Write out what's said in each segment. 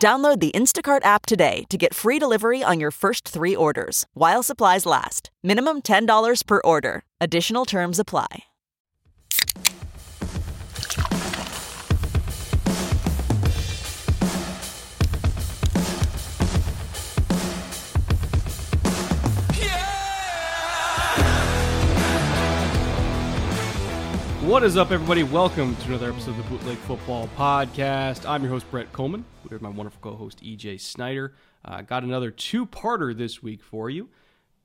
Download the Instacart app today to get free delivery on your first three orders while supplies last. Minimum $10 per order. Additional terms apply. What is up, everybody? Welcome to another episode of the Bootleg Football Podcast. I'm your host, Brett Kollmann. We're my wonderful co host, EJ Snyder. Uh, got another two parter this week for you.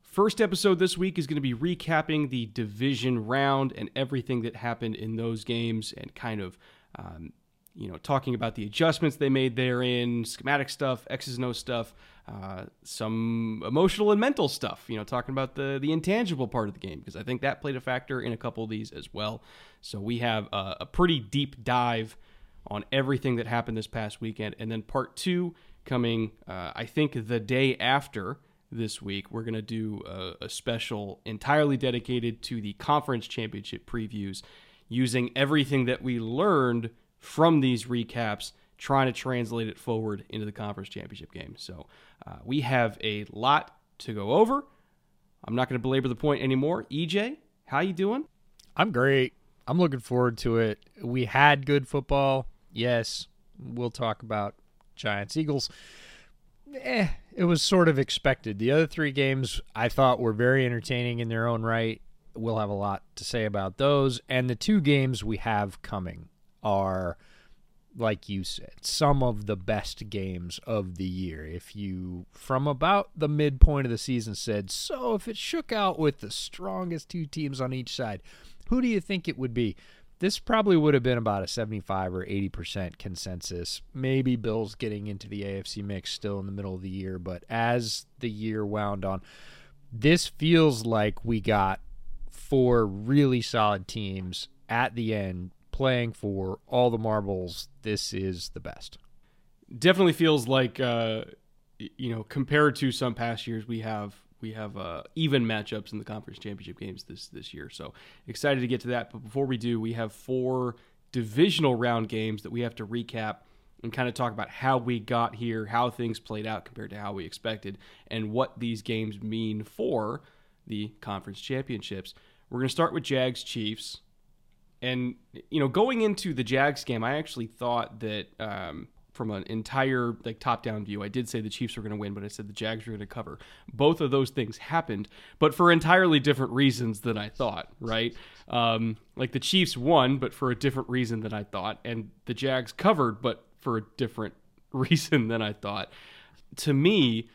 First episode this week is going to be recapping the division round and everything that happened in those games and kind of, um, you know, talking about the adjustments they made therein, schematic stuff, X's and O's stuff, uh, some emotional and mental stuff, you know, talking about the, the intangible part of the game, because I think that played a factor in a couple of these as well. So we have a, a pretty deep dive on everything that happened this past weekend. And then part two coming, uh, I think, the day after this week. We're going to do a, a, special entirely dedicated to the conference championship previews using everything that we learned from these recaps, trying to translate it forward into the conference championship game. So uh, we have a lot to go over. I'm not going to belabor the point anymore. EJ, how you doing? I'm great. I'm looking forward to it. We had good football. Yes, we'll talk about Giants Eagles. Eh, it was sort of expected. The other three games I thought were very entertaining in their own right. We'll have a lot to say about those. And the two games we have coming are like you said, some of the best games of the year. If you, from about the midpoint of the season, said, so if it shook out with the strongest two teams on each side, who do you think it would be? This probably would have been about a 75 or 80% consensus. Maybe Bills getting into the AFC mix still in the middle of the year, but as the year wound on, this feels like we got four really solid teams at the end playing for all the marbles, this is the best. Definitely feels like uh, you know compared to some past years, we have we have uh, even matchups in the conference championship games this this year. So excited to get to that. But before we do, we have four divisional round games that we have to recap and kind of talk about how we got here, how things played out compared to how we expected, and what these games mean for the conference championships. We're going to start with Jags Chiefs. And you know, going into the Jags game, I actually thought that um, from an entire like top-down view, I did say the Chiefs were going to win, but I said the Jags were going to cover. Both of those things happened, but for entirely different reasons than I thought. Right? Um, like the Chiefs won, but for a different reason than I thought, and the Jags covered, but for a different reason than I thought. To me,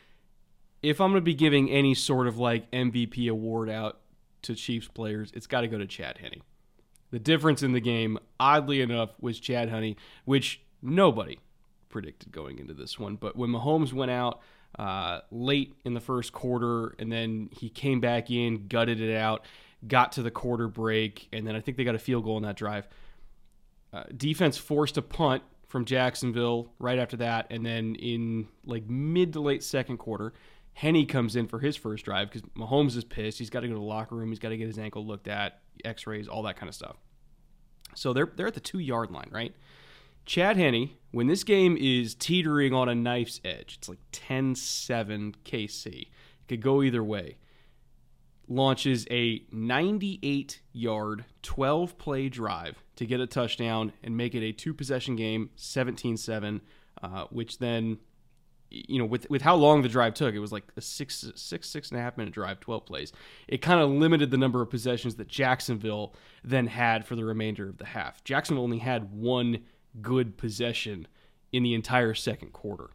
if I'm going to be giving any sort of like MVP award out to Chiefs players, it's got to go to Chad Henne. The difference in the game, oddly enough, was Chad Henne, which nobody predicted going into this one. But when Mahomes went out uh, late in the first quarter and then he came back in, gutted it out, got to the quarter break, and then I think they got a field goal in that drive. Uh, defense forced a punt from Jacksonville right after that, and then in like mid to late second quarter, Henne comes in for his first drive because Mahomes is pissed. He's got to go to the locker room. He's got to get his ankle looked at, X-rays, all that kind of stuff. So they're they're at the two yard line, right? Chad Henne, when this game is teetering on a knife's edge, it's like 10-7 KC. It could go either way. Launches a 98 yard, 12 play drive to get a touchdown and make it a two possession game, 17 7, uh, which then you know, with with how long the drive took, it was like a six six six and a half minute drive, twelve plays. It kind of limited the number of possessions that Jacksonville then had for the remainder of the half. Jacksonville only had one good possession in the entire second quarter.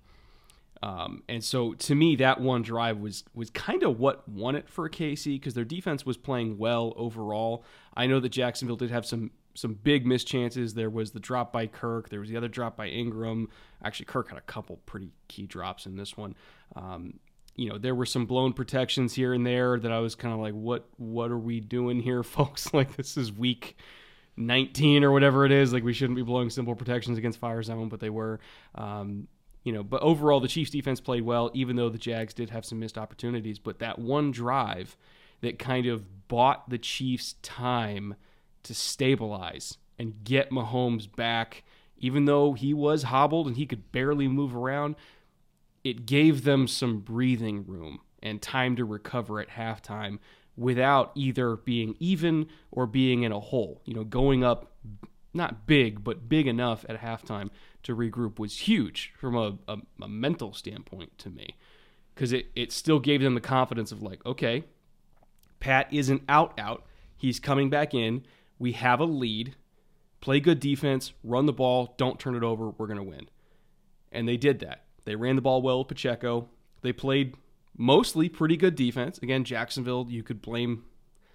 Um, and so to me, that one drive was was kind of what won it for KC because their defense was playing well overall. I know that Jacksonville did have some some big missed chances. There was the drop by Kirk. There was the other drop by Ingram. Actually, Kirk had a couple pretty key drops in this one. Um, you know, there were some blown protections here and there that I was kind of like, what what are we doing here, folks? like this is week 19 or whatever it is. Like we shouldn't be blowing simple protections against fire zone, but they were. Um, you know, but overall the Chiefs defense played well, even though the Jags did have some missed opportunities. But that one drive that kind of bought the Chiefs time to stabilize and get Mahomes back, even though he was hobbled and he could barely move around, it gave them some breathing room and time to recover at halftime without either being even or being in a hole. You know, going up not big, but big enough at halftime to regroup was huge from a, a, a mental standpoint to me. Because it, it still gave them the confidence of, like, okay, Pat isn't out, out. He's coming back in. We have a lead. Play good defense, run the ball, don't turn it over. We're going to win. And they did that. They ran the ball well with Pacheco. They played mostly pretty good defense. Again, Jacksonville, you could blame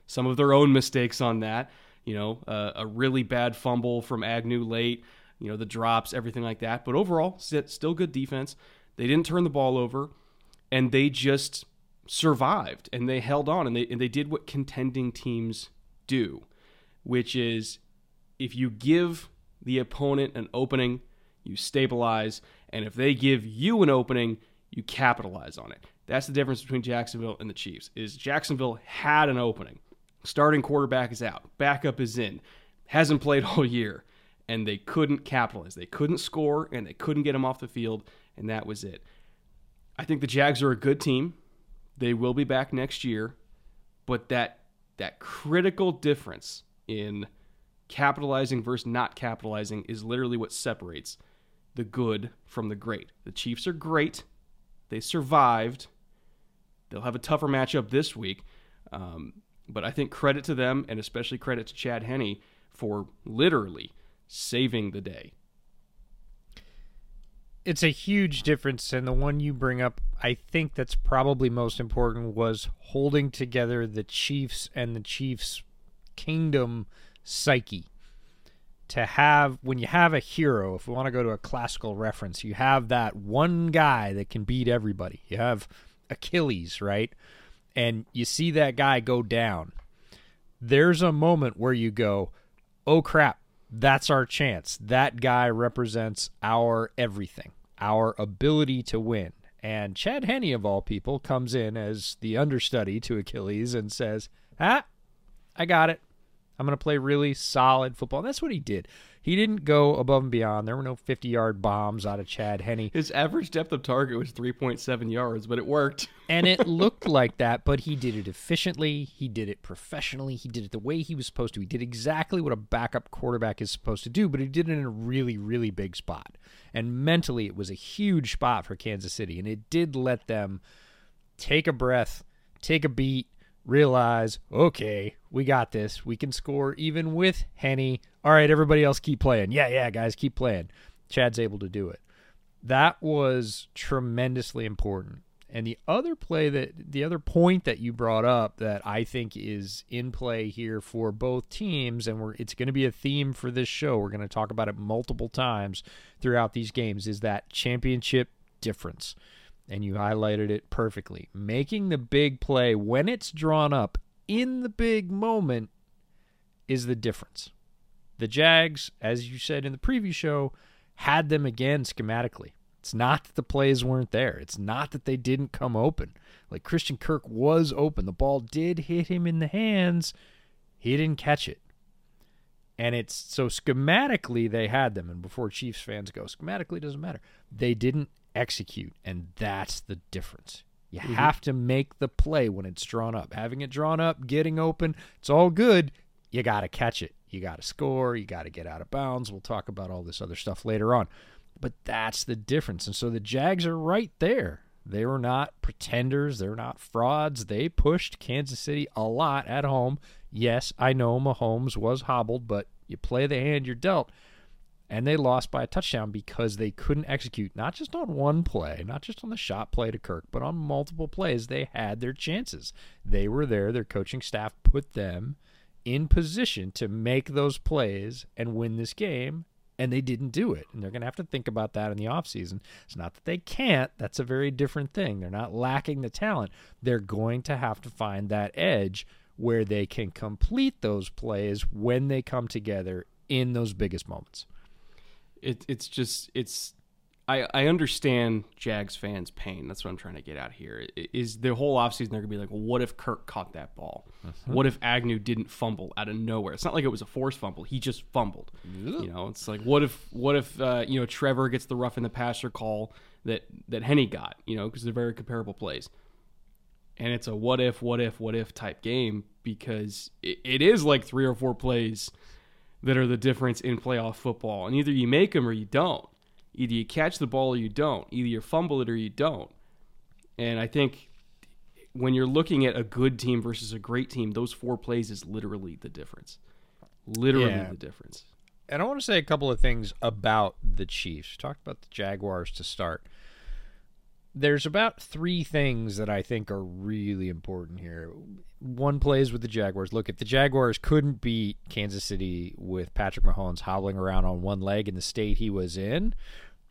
some of their own mistakes on that. You know, uh, a really bad fumble from Agnew late, you know, the drops, everything like that. But overall, still good defense. They didn't turn the ball over, and they just survived and they held on and they and they did what contending teams do, which is if you give the opponent an opening, you stabilize, and if they give you an opening, you capitalize on it. That's the difference between Jacksonville and the Chiefs. Is Jacksonville had an opening. Starting quarterback is out. Backup is in. Hasn't played all year. And they couldn't capitalize. They couldn't score and they couldn't get him off the field. And that was it. I think the Jags are a good team. They will be back next year. But that that critical difference in capitalizing versus not capitalizing is literally what separates the good from the great. The Chiefs are great. They survived. They'll have a tougher matchup this week. Um, but I think credit to them, and especially credit to Chad Henne for literally saving the day. It's a huge difference, and the one you bring up, I think that's probably most important, was holding together the Chiefs and the Chiefs' kingdom psyche. To have, when you have a hero, if we want to go to a classical reference, you have that one guy that can beat everybody. You have Achilles, right? and you see that guy go down, there's a moment where you go, oh crap, that's our chance. That guy represents our everything, our ability to win. And Chad Henne, of all people, comes in as the understudy to Achilles and says, ah, I got it. I'm going to play really solid football. And that's what he did. He didn't go above and beyond. There were no 50 yard bombs out of Chad Henne. His average depth of target was 3.7 yards, but it worked. and it looked like that, but he did it efficiently. He did it professionally. He did it the way he was supposed to. He did exactly what a backup quarterback is supposed to do, but he did it in a really, really big spot. And mentally, it was a huge spot for Kansas City. And it did let them take a breath, take a beat, realize, okay, we got this. We can score even with Henne. All right, everybody else keep playing. Yeah, yeah, guys, keep playing. Chad's able to do it. That was tremendously important. And the other play that the other point that you brought up that I think is in play here for both teams, and we're, it's going to be a theme for this show. We're going to talk about it multiple times throughout these games. Is that championship difference? And you highlighted it perfectly. Making the big play when it's drawn up in the big moment is the difference. The Jags, as you said in the preview show, had them again schematically. It's not that the plays weren't there. It's not that they didn't come open. Like Christian Kirk was open. The ball did hit him in the hands. He didn't catch it. And it's so schematically they had them. And before Chiefs fans go, schematically doesn't matter. They didn't execute, and that's the difference. You mm-hmm. have to make the play when it's drawn up. Having it drawn up, getting open, it's all good. You got to catch it. You got to score. You got to get out of bounds. We'll talk about all this other stuff later on. But that's the difference. And so the Jags are right there. They were not pretenders. They're not frauds. They pushed Kansas City a lot at home. Yes, I know Mahomes was hobbled, but you play the hand you're dealt. And they lost by a touchdown because they couldn't execute, not just on one play, not just on the shot play to Kirk, but on multiple plays. They had their chances. They were there. Their coaching staff put them in position to make those plays and win this game and they didn't do it. And they're going to have to think about that in the offseason. It's not that they can't, that's a very different thing. They're not lacking the talent. They're going to have to find that edge where they can complete those plays when they come together in those biggest moments. It, it's just it's I, I understand Jags fans' pain. That's what I'm trying to get out here. Is the whole offseason they're gonna be like, well, what if Kirk caught that ball? Uh-huh. What if Agnew didn't fumble out of nowhere? It's not like it was a forced fumble. He just fumbled. You know, it's like what if what if uh, you know Trevor gets the rough in the passer call that that Henne got? You know, because they're very comparable plays. And it's a what if, what if, what if type game because it, it is like three or four plays that are the difference in playoff football, and either you make them or you don't Either you catch the ball or you don't. Either you fumble it or you don't. And I think when you're looking at a good team versus a great team, those four plays is literally the difference. Literally yeah. the difference. And I want to say a couple of things about the Chiefs. Talk about the Jaguars to start there's about three things that I think are really important here. One plays with the Jaguars. Look, if the Jaguars couldn't beat Kansas City with Patrick Mahomes hobbling around on one leg in the state he was in,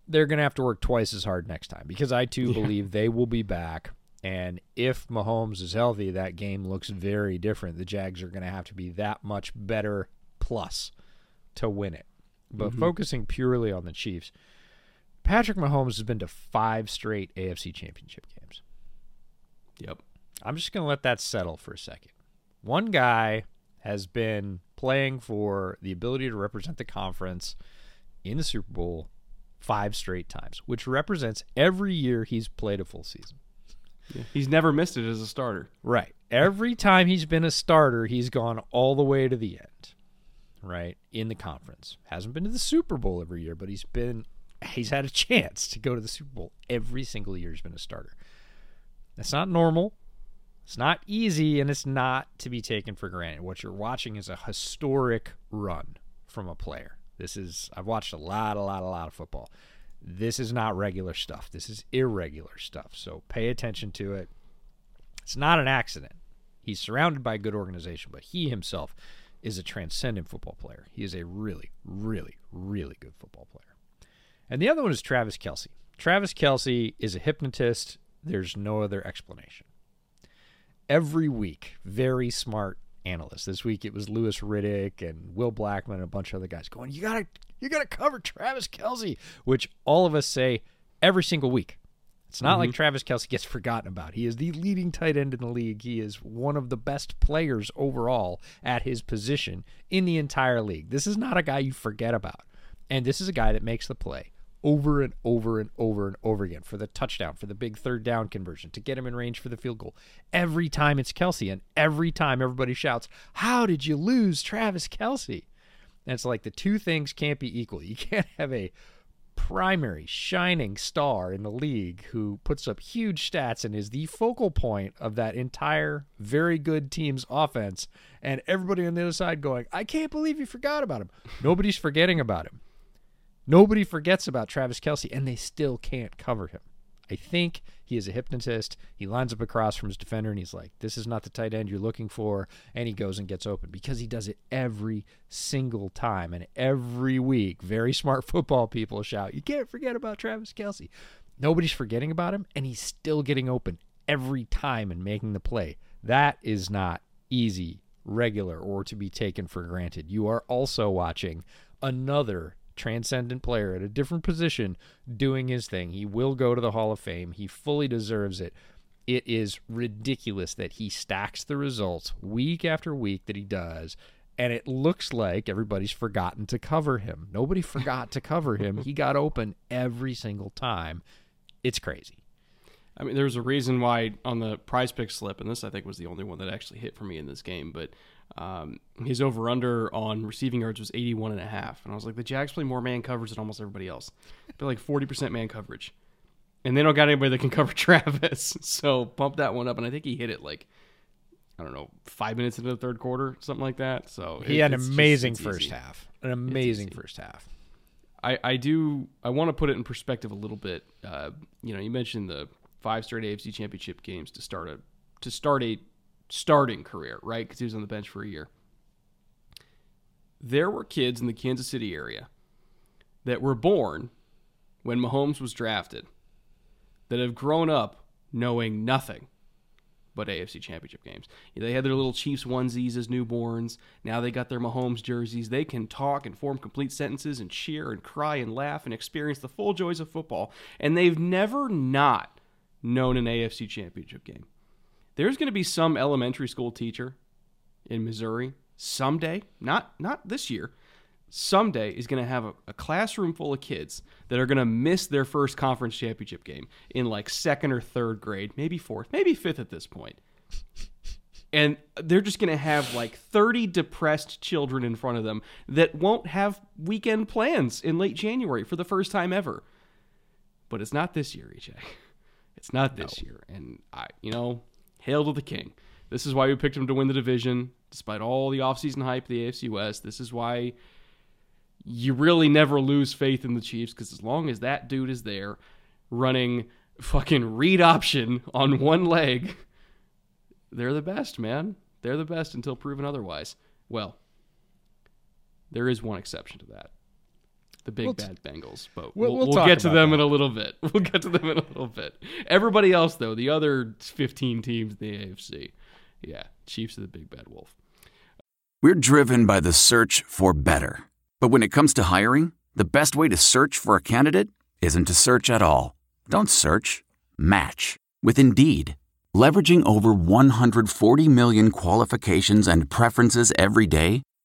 they're going to have to work twice as hard next time because I too yeah. believe they will be back. And if Mahomes is healthy, that game looks very different. The Jags are going to have to be that much better plus to win it. But mm-hmm. focusing purely on the Chiefs, Patrick Mahomes has been to five straight AFC championship games. Yep. I'm just going to let that settle for a second. One guy has been playing for the ability to represent the conference in the Super Bowl five straight times, which represents every year he's played a full season. Yeah. He's never missed it as a starter. Right. Every time he's been a starter, he's gone all the way to the end, right, in the conference. Hasn't been to the Super Bowl every year, but he's been he's had a chance to go to the Super Bowl every single year he's been a starter. That's not normal. It's not easy, and it's not to be taken for granted. What you're watching is a historic run from a player. This is I've watched a lot, a lot, a lot of football. This is not regular stuff. This is irregular stuff. So pay attention to it. It's not an accident. He's surrounded by a good organization, but he himself is a transcendent football player. He is a really, really, really good football player. And the other one is Travis Kelce. Travis Kelce is a hypnotist. There's no other explanation. Every week, very smart analysts. This week it was Louis Riddick and Will Blackmon and a bunch of other guys going, You gotta you gotta cover Travis Kelce, which all of us say every single week. It's not mm-hmm. like Travis Kelce gets forgotten about. He is the leading tight end in the league. He is one of the best players overall at his position in the entire league. This is not a guy you forget about. And this is a guy that makes the play over and over and over and over again for the touchdown, for the big third down conversion, to get him in range for the field goal. Every time it's Kelce, and every time everybody shouts, How did you lose Travis Kelce? And it's like the two things can't be equal. You can't have a primary shining star in the league who puts up huge stats and is the focal point of that entire very good team's offense and everybody on the other side going i can't believe you forgot about him nobody's forgetting about him Nobody forgets about Travis Kelce, and they still can't cover him. I think he is a hypnotist. He lines up across from his defender and he's like, This is not the tight end you're looking for. And he goes and gets open because he does it every single time. And every week, very smart football people shout, You can't forget about Travis Kelce. Nobody's forgetting about him, and he's still getting open every time and making the play. That is not easy, regular, or to be taken for granted. You are also watching another transcendent player at a different position doing his thing. He will go to the Hall of Fame. He fully deserves it. It is ridiculous that he stacks the results week after week that he does. And it looks like everybody's forgotten to cover him. Nobody forgot to cover him. He got open every single time. It's crazy. I mean, there's a reason why on the prize pick slip, and this I think was the only one that actually hit for me in this game, but um, his over under on receiving yards was 81 and a half. And I was like, the Jags play more man coverage than almost everybody else. They're like 40% man coverage. And they don't got anybody that can cover Travis. So pump that one up. And I think he hit it like, I don't know, five minutes into the third quarter, something like that. So he it, had an amazing just, first easy. half. An amazing first half. I, I do I want to put it in perspective a little bit. Uh, you know, you mentioned the five straight AFC Championship games to start a to start a starting career, right? Because he was on the bench for a year. There were kids in the Kansas City area that were born when Mahomes was drafted that have grown up knowing nothing but AFC Championship games. They had their little Chiefs onesies as newborns. Now they got their Mahomes jerseys. They can talk and form complete sentences and cheer and cry and laugh and experience the full joys of football. And they've never not known an AFC Championship game. There's going to be some elementary school teacher in Missouri someday, not not this year, someday is going to have a, a, classroom full of kids that are going to miss their first conference championship game in like second or third grade, maybe fourth, maybe fifth at this point. And they're just going to have like 30 depressed children in front of them that won't have weekend plans in late January for the first time ever. But it's not this year, EJ. It's not this no. year. And I, you know, hail to the king. This is why we picked him to win the division, despite all the offseason hype the AFC West. This is why you really never lose faith in the Chiefs because as long as that dude is there running fucking read option on one leg, they're the best, man. They're the best until proven otherwise. Well, there is one exception to that. The big we'll bad Bengals, but we'll, we'll, we'll get to them that. in a little bit. We'll get to them in a little bit. Everybody else, though, the other 15 teams in the AFC, yeah, Chiefs are the big bad wolf. We're driven by the search for better. But when it comes to hiring, the best way to search for a candidate isn't to search at all. Don't search, match with Indeed. Leveraging over 140 million qualifications and preferences every day,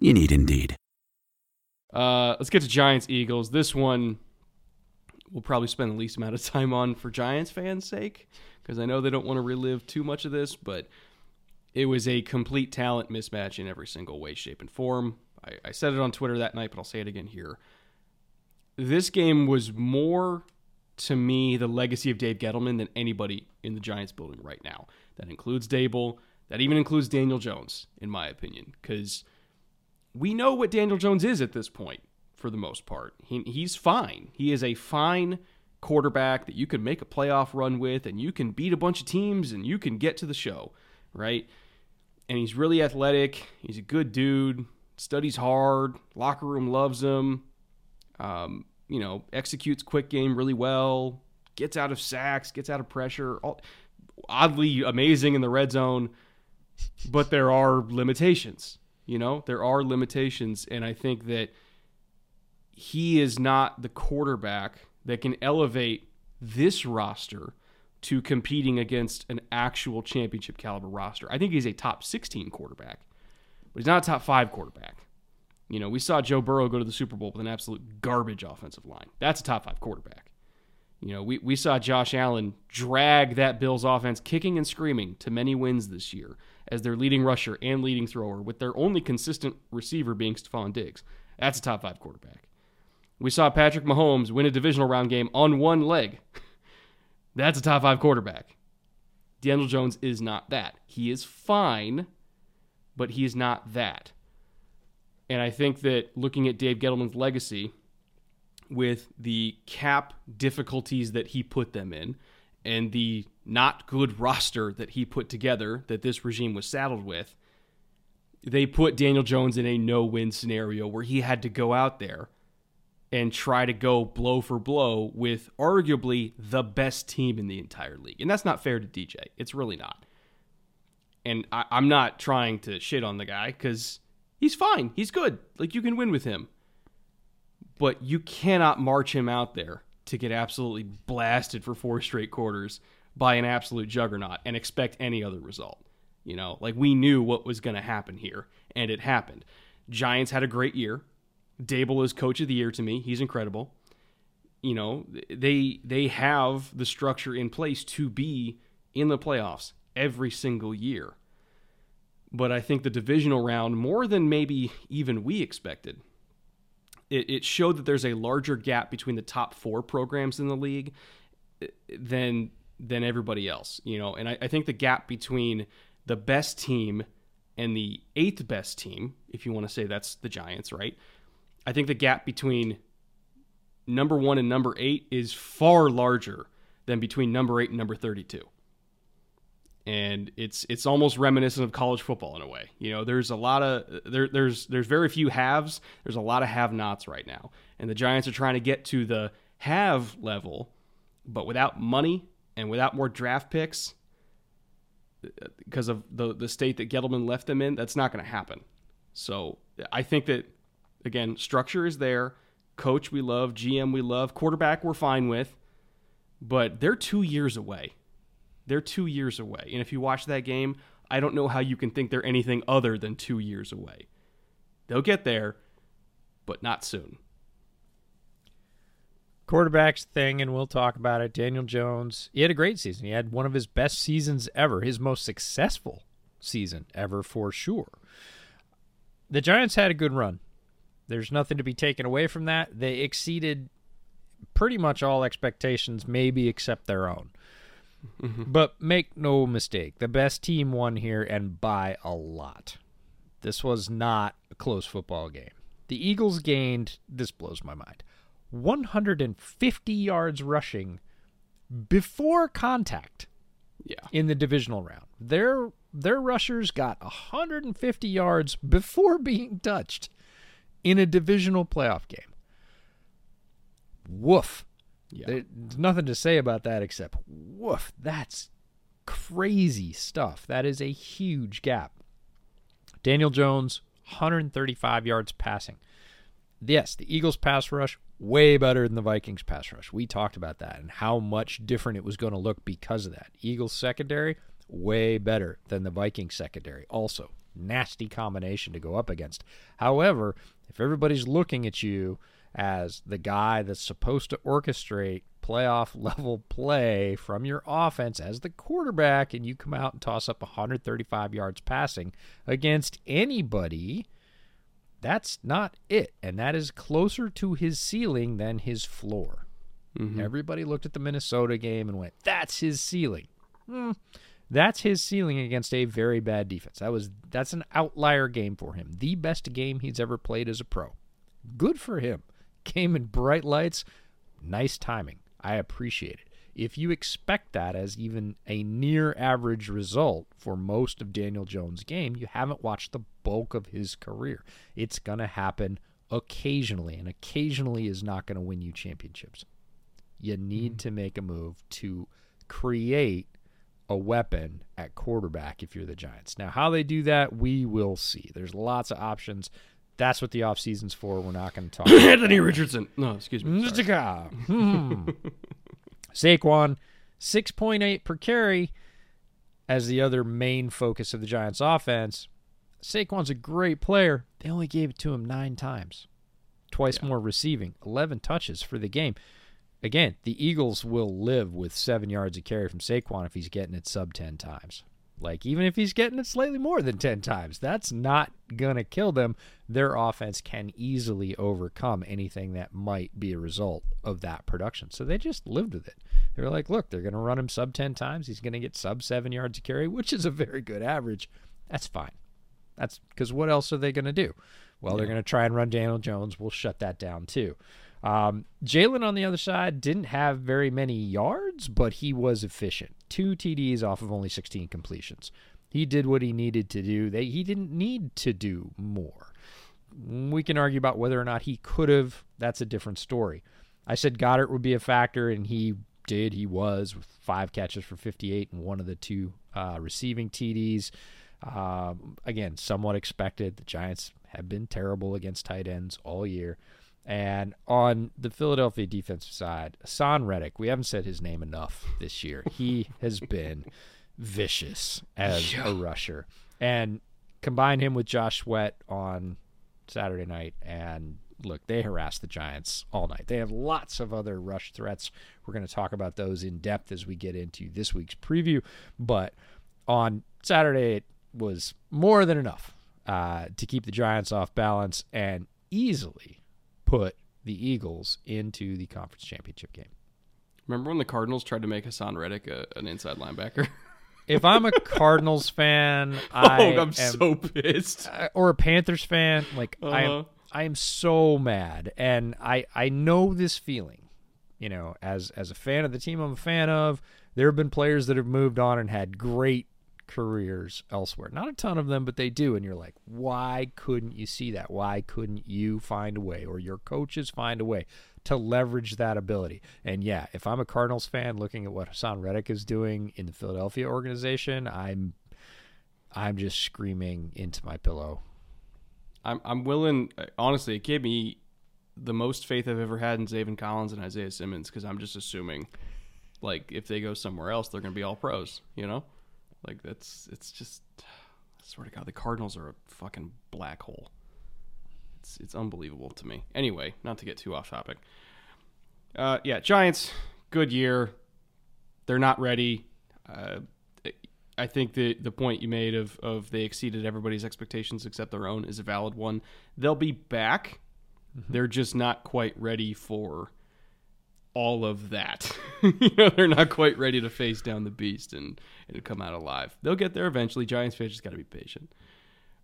You need Indeed. Uh, let's get to Giants Eagles. This one we'll probably spend the least amount of time on for Giants fans' sake because I know they don't want to relive too much of this, but it was a complete talent mismatch in every single way, shape, and form. I, I said it on Twitter that night, but I'll say it again here. This game was more to me the legacy of Dave Gettleman than anybody in the Giants building right now. That includes Daboll. That even includes Daniel Jones, in my opinion, because we know what Daniel Jones is at this point for the most part. He, he's fine. He is a fine quarterback that you can make a playoff run with, and you can beat a bunch of teams, and you can get to the show, right? And he's really athletic. He's a good dude studies hard, locker room loves him, um, you know, executes quick game really well, gets out of sacks, gets out of pressure, all, oddly amazing in the red zone. But there are limitations, you know, there are limitations. And I think that he is not the quarterback that can elevate this roster to competing against an actual championship caliber roster. I think he's a top 16 quarterback but he's not a top five quarterback. You know, we saw Joe Burrow go to the Super Bowl with an absolute garbage offensive line. That's a top five quarterback. You know, we, we saw Josh Allen drag that Bills offense kicking and screaming to many wins this year as their leading rusher and leading thrower, with their only consistent receiver being Stefon Diggs. That's a top five quarterback. We saw Patrick Mahomes win a divisional round game on one leg. That's a top five quarterback. Daniel Jones is not that. He is fine but he is not that. And I think that looking at Dave Gettleman's legacy with the cap difficulties that he put them in and the not good roster that he put together that this regime was saddled with, they put Daniel Jones in a no win scenario where he had to go out there and try to go blow for blow with arguably the best team in the entire league. And that's not fair to DJ. It's really not. And I, am not trying to shit on the guy because he's fine. He's good. Like you can win with him. But you cannot march him out there to get absolutely blasted for four straight quarters by an absolute juggernaut and expect any other result. You know, like we knew what was going to happen here, and it happened. Giants had a great year. Daboll is coach of the year to me. He's incredible. You know, they they have the structure in place to be in the playoffs every single year. But I think the divisional round, more than maybe even we expected, it, it showed that there's a larger gap between the top four programs in the league eh, than than everybody else. You know, and I, I think the gap between the best team and the eighth best team, if you want to say that's the Giants, right? I think the gap between number one and number eight is far larger than between number eight and number 32. And it's it's almost reminiscent of college football in a way. You know, there's a lot of there, there's there's very few haves. There's a lot of have-nots right now, and the Giants are trying to get to the have level, but without money and without more draft picks, because of the the state that Gettleman left them in, that's not going to happen. So I think that again, structure is there. Coach we love, GM we love, quarterback we're fine with, but they're two years away. They're two years away, and if you watch that game, I don't know how you can think they're anything other than two years away. They'll get there, but not soon quarterbacks thing, and we'll talk about it. Daniel Jones, he had a great season. He had one of his best seasons ever, his most successful season ever for sure. The Giants had a good run. There's nothing to be taken away from that. They exceeded pretty much all expectations, maybe except their own. Mm-hmm. But make no mistake, the best team won here and by a lot. This was not a close football game. The Eagles gained, this blows my mind, 150 yards rushing before contact. Yeah. In the divisional round. Their their rushers got 150 yards before being touched in a divisional playoff game. Woof. Yeah. There's nothing to say about that except woof. That's crazy stuff. That is a huge gap. Daniel Jones, 135 yards passing. Yes, the Eagles pass rush way better than the Vikings pass rush. We talked about that and how much different it was going to look because of that. Eagles secondary way better than the Vikings secondary. Also, nasty combination to go up against. However, if everybody's looking at you as the guy that's supposed to orchestrate playoff level play from your offense as the quarterback and you come out and toss up 135 yards passing against anybody that's not it. And that is closer to his ceiling than his floor. Mm-hmm. Everybody looked at the Minnesota game and went, that's his ceiling. Hmm. That's his ceiling against a very bad defense. That was that's an outlier game for him. The best game he's ever played as a pro. Good for him. Came in bright lights. Nice timing. I appreciate it. If you expect that as even a near average result for most of Daniel Jones' game, you haven't watched the bulk of his career. It's going to happen occasionally, and occasionally is not going to win you championships. You need mm-hmm. to make a move to create a weapon at quarterback if you're the Giants. Now, how they do that, we will see. There's lots of options. That's what the offseason's for. We're not going to talk Anthony Richardson. No, excuse me. hmm. Saquon, 6.8 per carry as the other main focus of the Giants offense. Saquon's a great player. They only gave it to him nine times, twice yeah. more receiving, 11 touches for the game. Again, the Eagles will live with seven yards of carry from Saquon if he's getting it sub 10 times. Like, even if he's getting it slightly more than 10 times, that's not going to kill them. Their offense can easily overcome anything that might be a result of that production. So they just lived with it. They were like, look, they're going to run him sub 10 times. He's going to get sub seven yards of carry, which is a very good average. That's fine. That's because what else are they going to do? Well, yeah. they're going to try and run Daniel Jones. We'll shut that down too. Um, Jalen on the other side didn't have very many yards, but he was efficient. Two TDs off of only 16 completions. He did what he needed to do. They, he didn't need to do more. we can argue about whether or not he could have. That's a different story. I said Goedert would be a factor, and he did. He was with five catches for 58 and one of the two uh, receiving TDs. Um, again, somewhat expected. The Giants have been terrible against tight ends all year. And on the Philadelphia defensive side, Haason Reddick, we haven't said his name enough this year. He has been vicious as yeah. a rusher. And combine him with Josh Sweat on Saturday night, and look, they harassed the Giants all night. They have lots of other rush threats. We're going to talk about those in depth as we get into this week's preview. But on Saturday, it was more than enough uh, to keep the Giants off balance and easily put the Eagles into the conference championship game. Remember when the Cardinals tried to make Haason Reddick a, an inside linebacker? if I'm a Cardinals fan, I oh, I'm am, so pissed. Uh, or a Panthers fan, like uh-huh. I am, I am so mad, and I I know this feeling. You know, as as a fan of the team I'm a fan of, there have been players that have moved on and had great careers elsewhere. Not a ton of them, but they do. And you're like, why couldn't you see that? Why couldn't you find a way or your coaches find a way to leverage that ability? And yeah, if I'm a Cardinals fan looking at what Haason Reddick is doing in the Philadelphia organization, I'm I'm just screaming into my pillow. I'm I'm willing honestly, it gave me the most faith I've ever had in Zaven Collins and Isaiah Simmons because I'm just assuming like if they go somewhere else, they're going to be all pros, you know? Like that's it's just I swear to God, the Cardinals are a fucking black hole. It's it's unbelievable to me. Anyway, not to get too off topic. Uh, yeah, Giants, good year. They're not ready. Uh, I think the the point you made of of they exceeded everybody's expectations except their own is a valid one. They'll be back. Mm-hmm. They're just not quite ready for all of that. you know, they're not quite ready to face down the beast and, and come out alive. They'll get there eventually. Giants fans just got to be patient.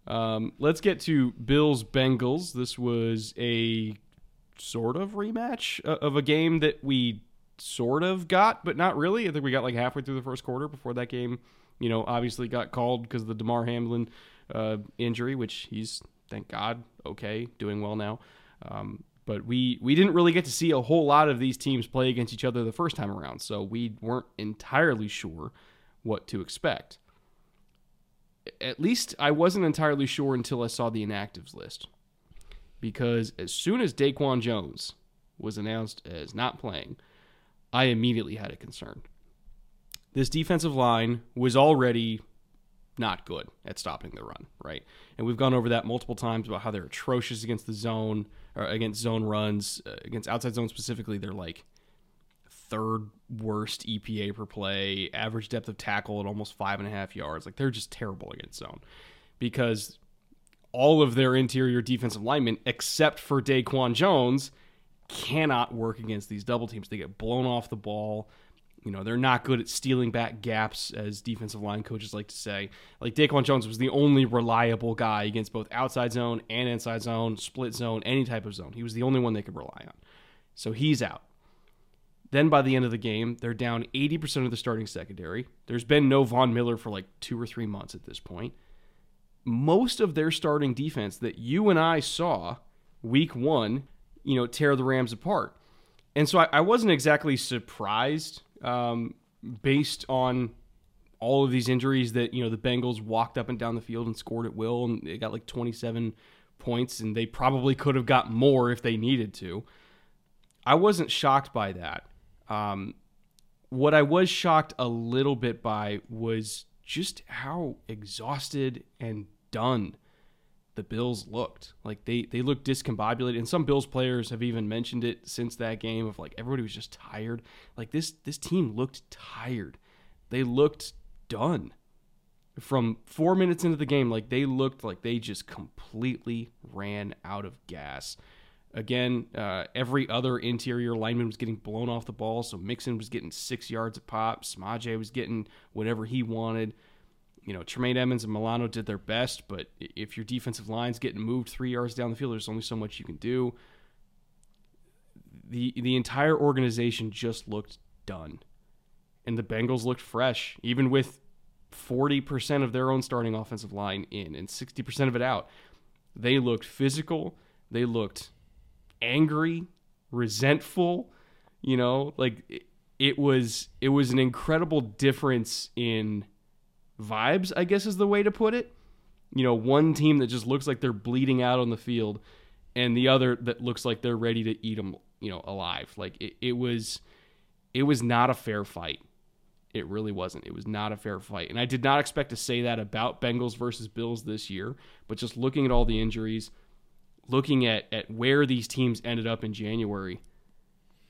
Um, let's get to Bills Bengals. This was a sort of rematch of a game that we sort of got, but not really. I think we got like halfway through the first quarter before that game, you know, obviously got called because of the Damar Hamlin uh, injury, which he's, thank God, okay, doing well now. Um, but we we didn't really get to see a whole lot of these teams play against each other the first time around, so we weren't entirely sure what to expect. At least I wasn't entirely sure until I saw the inactives list. Because as soon as Daquan Jones was announced as not playing, I immediately had a concern. This defensive line was already not good at stopping the run, right? And we've gone over that multiple times about how they're atrocious against the zone or against zone runs, uh, against outside zone specifically. They're like third worst EPA per play, average depth of tackle at almost five and a half yards. Like they're just terrible against zone because all of their interior defensive linemen, except for Daquan Jones, cannot work against these double teams. They get blown off the ball. You know, they're not good at stealing back gaps, as defensive line coaches like to say. Like Daquan Jones was the only reliable guy against both outside zone and inside zone, split zone, any type of zone. He was the only one they could rely on. So he's out. Then by the end of the game, they're down 80% of the starting secondary. There's been no Von Miller for like two or three months at this point. Most of their starting defense that you and I saw week one, you know, tear the Rams apart. And so I, I wasn't exactly surprised um, based on all of these injuries that you know the Bengals walked up and down the field and scored at will, and they got like 27 points, and they probably could have got more if they needed to. I wasn't shocked by that. Um, what I was shocked a little bit by was just how exhausted and done the Bills looked. Like they they looked discombobulated, and some Bills players have even mentioned it since that game of like everybody was just tired. Like this this team looked tired. They looked done. From four minutes into the game, like they looked like they just completely ran out of gas. Again, uh, every other interior lineman was getting blown off the ball. So Mixon was getting six yards a pop. Samaje was getting whatever he wanted you know, Tremaine Edmunds and Milano did their best, but if your defensive line's getting moved three yards down the field, there's only so much you can do. The the entire organization just looked done. And the Bengals looked fresh, even with 40% of their own starting offensive line in and 60% of it out. They looked physical. They looked angry, resentful. You know, like it, it was it was an incredible difference in vibes. I guess is the way to put it. You know, one team that just looks like they're bleeding out on the field, and the other that looks like they're ready to eat them. You know, alive. Like it, it was, it was not a fair fight. It really wasn't. It was not a fair fight. And I did not expect to say that about Bengals versus Bills this year, but just looking at all the injuries, looking at, at where these teams ended up in January,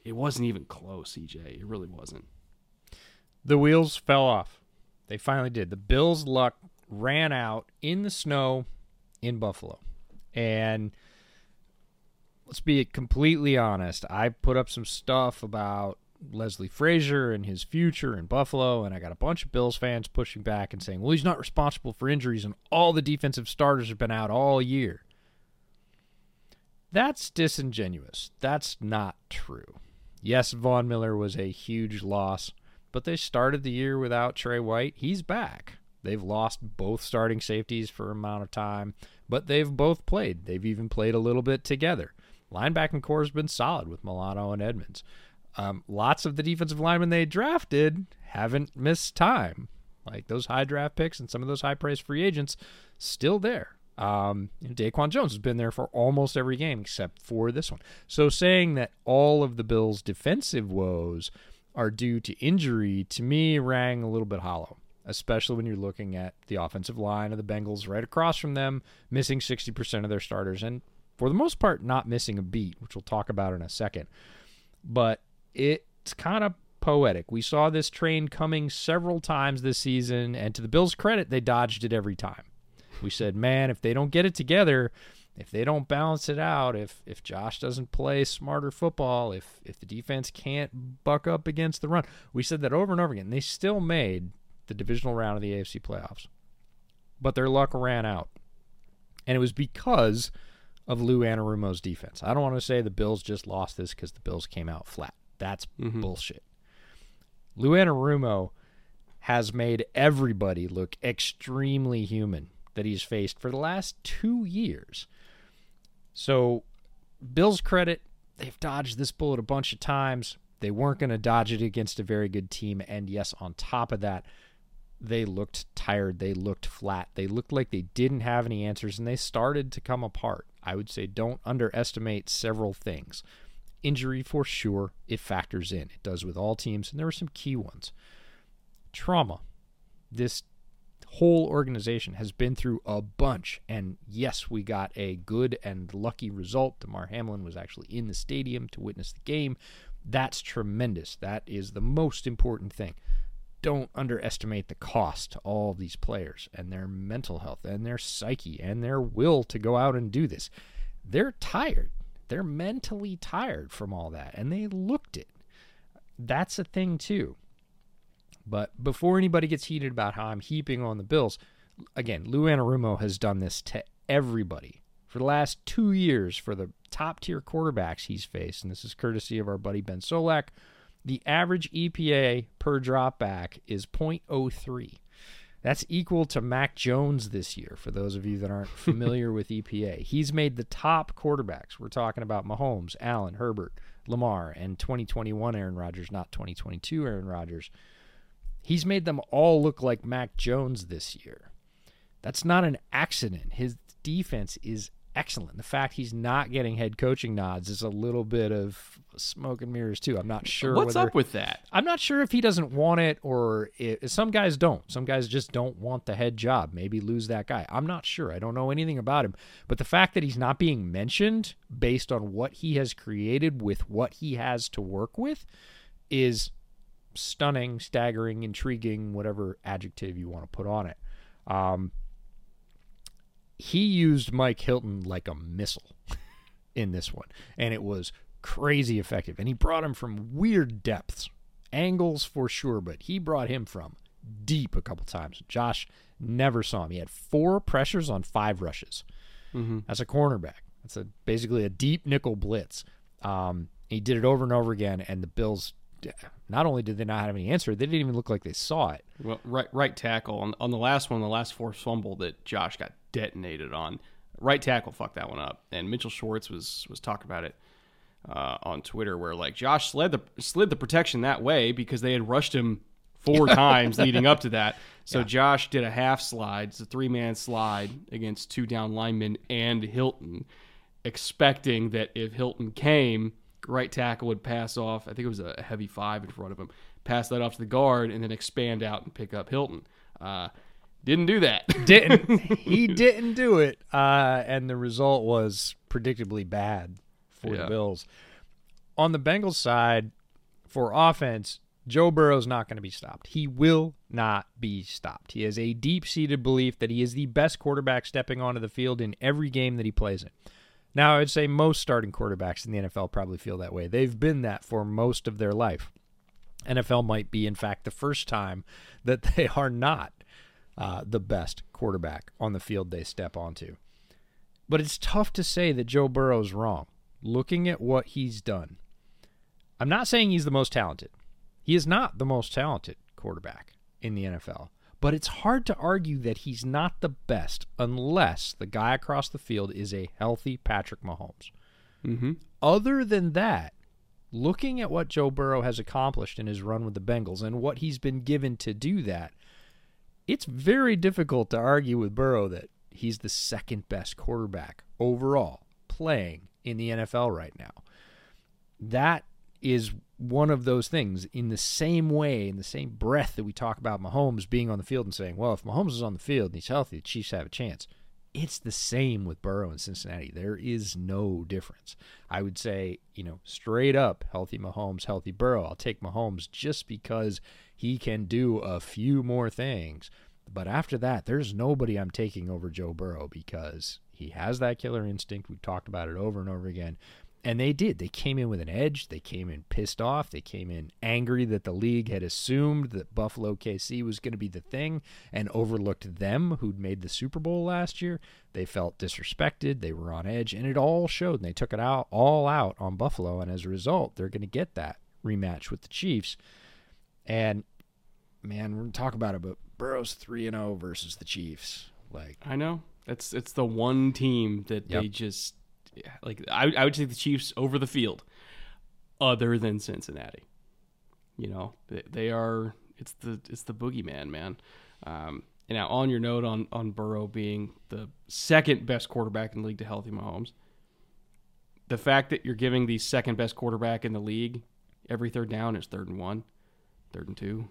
it wasn't even close, EJ. It really wasn't. The wheels fell off. They finally did. The Bills' luck ran out in the snow in Buffalo. And let's be completely honest. I put up some stuff about Leslie Frazier and his future in Buffalo, and I got a bunch of Bills fans pushing back and saying, well, he's not responsible for injuries, and all the defensive starters have been out all year. That's disingenuous. That's not true. Yes, Von Miller was a huge loss, but they started the year without Tre White. He's back. They've lost both starting safeties for amount of time, but they've both played. They've even played a little bit together. Linebacking core has been solid with Milano and Edmunds. Um, lots of the defensive linemen they drafted haven't missed time. Like those high draft picks and some of those high priced free agents still there. Um, DaQuan Jones has been there for almost every game except for this one. So saying that all of the Bills' defensive woes are due to injury to me rang a little bit hollow, especially when you're looking at the offensive line of the Bengals right across from them, missing 60% of their starters and for the most part not missing a beat, which we'll talk about in a second. But it's kind of poetic. We saw this train coming several times this season, and to the Bills' credit, they dodged it every time. We said, man, if they don't get it together, if they don't balance it out, if if Josh doesn't play smarter football, if if the defense can't buck up against the run, we said that over and over again. They still made the divisional round of the AFC playoffs, but their luck ran out, and it was because of Lou Anarumo's defense. I don't want to say the Bills just lost this because the Bills came out flat. That's mm-hmm. bullshit. Lou Anarumo has made everybody look extremely human that he's faced for the last two years. So, Bill's credit, they've dodged this bullet a bunch of times. They weren't going to dodge it against a very good team. And yes, on top of that, they looked tired. They looked flat. They looked like they didn't have any answers and they started to come apart. I would say don't underestimate several things. Injury, for sure, it factors in. It does with all teams, and there were some key ones. Trauma. This whole organization has been through a bunch, and yes, we got a good and lucky result. Damar Hamlin was actually in the stadium to witness the game. That's tremendous. That is the most important thing. Don't underestimate the cost to all of these players and their mental health and their psyche and their will to go out and do this. They're tired. They're mentally tired from all that, and they looked it. That's a thing, too. But before anybody gets heated about how I'm heaping on the Bills, again, Lou Anarumo has done this to everybody for the last two years for the top tier quarterbacks he's faced, and this is courtesy of our buddy Ben Solak. The average EPA per drop back is 0.03. That's equal to Mac Jones this year, for those of you that aren't familiar with EPA. He's made the top quarterbacks. We're talking about Mahomes, Allen, Herbert, Lamar, and 2021 Aaron Rodgers, not 2022 Aaron Rodgers. He's made them all look like Mac Jones this year. That's not an accident. His defense is excellent. The fact he's not getting head coaching nods is a little bit of smoke and mirrors too. I'm not sure what's whether, up with that. I'm not sure if he doesn't want it or if, some guys don't. Some guys just don't want the head job. Maybe lose that guy. I'm not sure. I don't know anything about him. But the fact that he's not being mentioned based on what he has created with what he has to work with is stunning, staggering, intriguing, whatever adjective you want to put on it. Um, he used Mike Hilton like a missile in this one, and it was crazy effective. And he brought him from weird depths, angles for sure, but he brought him from deep a couple times. Josh never saw him. He had four pressures on five rushes. Mm-hmm. That's a cornerback. That's a basically a deep nickel blitz. Um, he did it over and over again, and the Bills not only did they not have any answer, they didn't even look like they saw it. Well, right, right tackle on, on the last one, the last forced fumble that Josh got detonated on. right tackle fucked that one up, and Mitchell Schwartz was was talking about it uh, on Twitter, where like Josh slid the slid the protection that way because they had rushed him four times leading up to that. So Josh did a half slide, it's a three man slide against two down linemen and Hilton, expecting that if Hilton came, right tackle would pass off. I think it was a heavy five in front of him, pass that off to the guard, and then expand out and pick up Hilton. Uh, didn't do that. didn't he didn't do it uh, and the result was predictably bad for Yeah. the bills on the bengals side for offense joe burrow's not going to be stopped he will not be stopped he has a deep-seated belief that he is the best quarterback stepping onto the field in every game that he plays in now i would say most starting quarterbacks in the nfl probably feel that way they've been that for most of their life NFL might be, in fact, the first time that they are not uh, the best quarterback on the field they step onto. But it's tough to say that Joe Burrow's wrong. Looking at what he's done, I'm not saying he's the most talented. He is not the most talented quarterback in the NFL. But it's hard to argue that he's not the best unless the guy across the field is a healthy Patrick Mahomes. mm-hmm. Other than that, looking at what Joe Burrow has accomplished in his run with the Bengals and what he's been given to do that, it's very difficult to argue with Burrow that he's the second best quarterback overall playing in the NFL right now. That is one of those things in the same way, in the same breath that we talk about Mahomes being on the field and saying, well, if Mahomes is on the field and he's healthy, the Chiefs have a chance. It's the same with Burrow and Cincinnati. There is no difference. I would say, you know, straight up, healthy Mahomes, healthy Burrow. I'll take Mahomes just because he can do a few more things. But after that, there's nobody I'm taking over Joe Burrow because he has that killer instinct. We've talked about it over and over again. And they did. They came in with an edge. They came in pissed off. They came in angry that the league had assumed that Buffalo KC was going to be the thing and overlooked them, who'd made the Super Bowl last year. They felt disrespected. They were on edge, and it all showed. And they took it out all out on Buffalo. And as a result, they're going to get that rematch with the Chiefs. And man, we're going to talk about it, but Burrow's three and zero versus the Chiefs. Like I know. It's it's the one team that Yep. they just yeah, like. I I would take the Chiefs over the field, other than Cincinnati. You know they, they are. It's the it's the boogeyman, man. Um, and now on your note on on Burrow being the second best quarterback in the league to healthy Mahomes, the fact that you're giving the second best quarterback in the league every third down is third and one, third and two,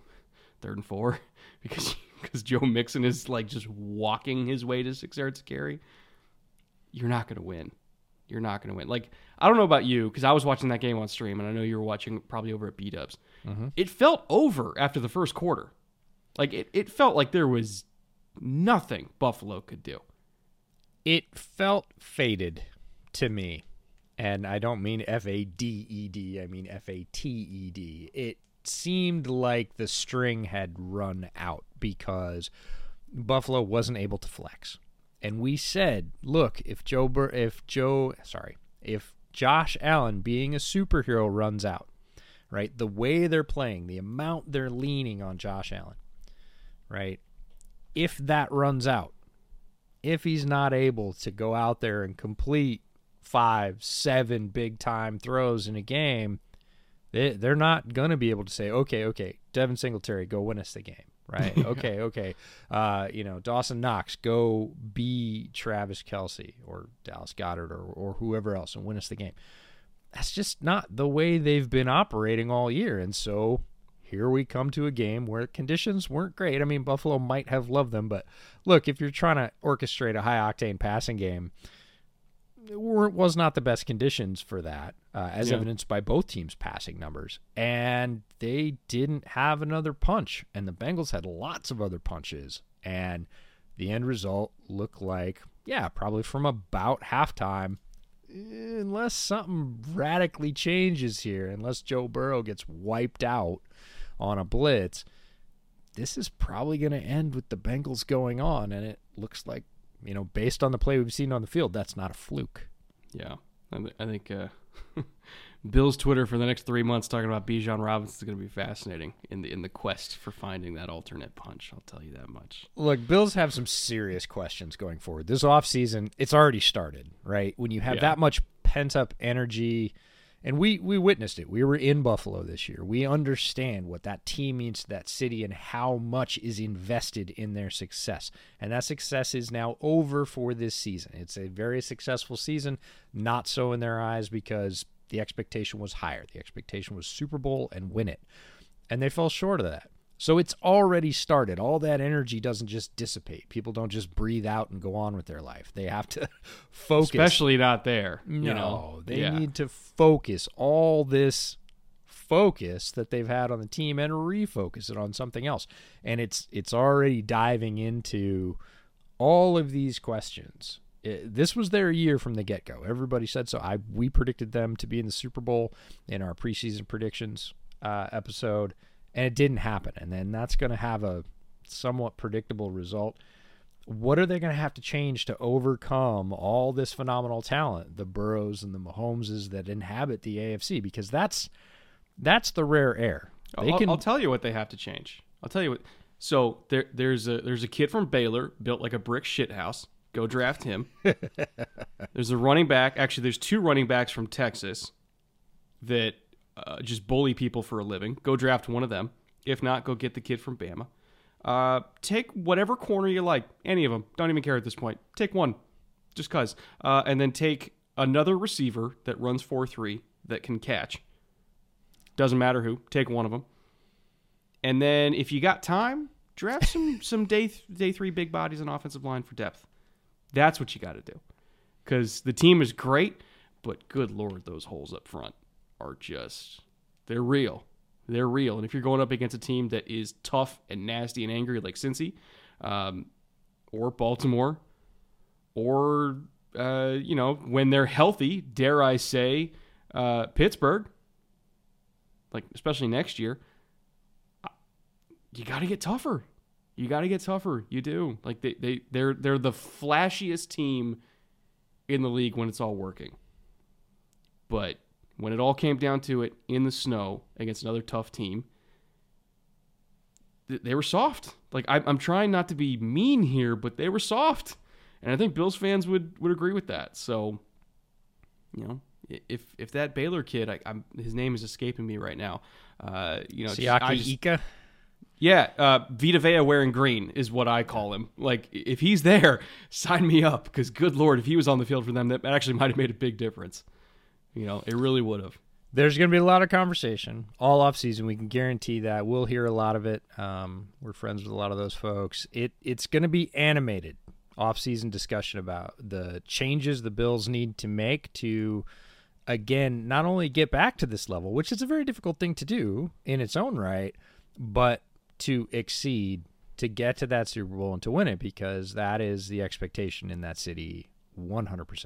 third and four, because because Joe Mixon is like just walking his way to six yards carry, you're not going to win. You're not going to win. Like I don't know about you because I was watching that game on stream, and I know you were watching probably over at B Dubs. Mm-hmm. It felt over after the first quarter. Like it, it felt like there was nothing Buffalo could do. it felt faded to me. And I don't mean F A D E D, I mean F A T E D. It seemed like the string had run out because Buffalo wasn't able to flex. And we said, look, if Joe Bur- if Joe, sorry, if Josh Allen being a superhero runs out, right? The way they're playing, the amount they're leaning on Josh Allen, right? If that runs out, if he's not able to go out there and complete five, seven big time throws in a game, they, they're not going to be able to say, okay, okay, Devin Singletary, go win us the game, right? okay, okay. Uh, you know, Dawson Knox, go be Travis Kelce or Dallas Goedert or, or whoever else and win us the game. That's just not the way they've been operating all year. And so here we come to a game where conditions weren't great. I mean, Buffalo might have loved them, but look, if you're trying to orchestrate a high octane passing game, it weren't, was not the best conditions for that, uh, as Yeah. evidenced by both teams' passing numbers. And they didn't have another punch, and the Bengals had lots of other punches. And the end result looked like, yeah, probably from about halftime, unless something radically changes here, unless Joe Burrow gets wiped out on a blitz, this is probably going to end with the Bengals going on. And it looks like, you know, based on the play we've seen on the field, that's not a fluke. Yeah, I, th- I think uh, Bill's Twitter for the next three months talking about Bijan Robinson is going to be fascinating in the in the quest for finding that alternate punch. I'll tell you that much. Look, Bills have some serious questions going forward. This offseason, it's already started, right? When you have Yeah. that much pent up energy, and we we witnessed it. We were in Buffalo this year. We understand what that team means to that city and how much is invested in their success. And that success is now over for this season. It's a very successful season, not so in their eyes because the expectation was higher. The expectation was Super Bowl and win it. And they fell short of that. So it's already started. All that energy doesn't just dissipate. People don't just breathe out and go on with their life. They have to focus. Especially not there. no, you know? they Yeah. need to focus all this focus that they've had on the team and refocus it on something else. And it's it's already diving into all of these questions. It- this was their year from the get go. Everybody said so. I we predicted them to be in the Super Bowl in our preseason predictions uh, episode, and it didn't happen. And then that's going to have a somewhat predictable result. What are they going to have to change to overcome all this phenomenal talent, the Burrows and the Mahomeses that inhabit the AFC? Because that's that's the rare air. They I'll, can I'll tell you what they have to change. I'll tell you what. So there, there's a there's a kid from Baylor built like a brick shithouse. Go draft him. there's a running back. Actually, there's two running backs from Texas that uh, just bully people for a living. Go draft one of them. If not, go get the kid from Bama. Uh, take whatever corner you like, any of them. Don't even care at this point. Take one, just cause. Uh, and then take another receiver that runs four three that can catch. Doesn't matter who. Take one of them. And then if you got time, draft some some day th- day three big bodies on offensive line for depth. That's what you got to do. Because the team is great, but good lord, those holes up front are just they're real. They're real. And if you're going up against a team that is tough and nasty and angry like Cincy, um, or Baltimore, or uh, you know when they're healthy, dare I say, uh, Pittsburgh, like especially next year, you got to get tougher. You got to get tougher. You do. Like they they they're they're the flashiest team in the league when it's all working. But when it all came down to it in the snow against another tough team, th- they were soft. Like I, I'm trying not to be mean here, but they were soft, and I think Bills fans would would agree with that. So, you know, if if that Baylor kid, I, I'm, his name is escaping me right now. Uh, you know, Siaki just- Ika. yeah, uh, Vita Vea wearing green is what I call him. Like, if he's there, sign me up. Because, good lord, if he was on the field for them, that actually might have made a big difference. You know, it really would have. There's going to be a lot of conversation all off season. We can guarantee that. We'll hear a lot of it. Um, we're friends with a lot of those folks. It it's going to be animated off season discussion about the changes the Bills need to make to again not only get back to this level, which is a very difficult thing to do in its own right, but to exceed to get to that Super Bowl and to win it because that is the expectation in that city 100%.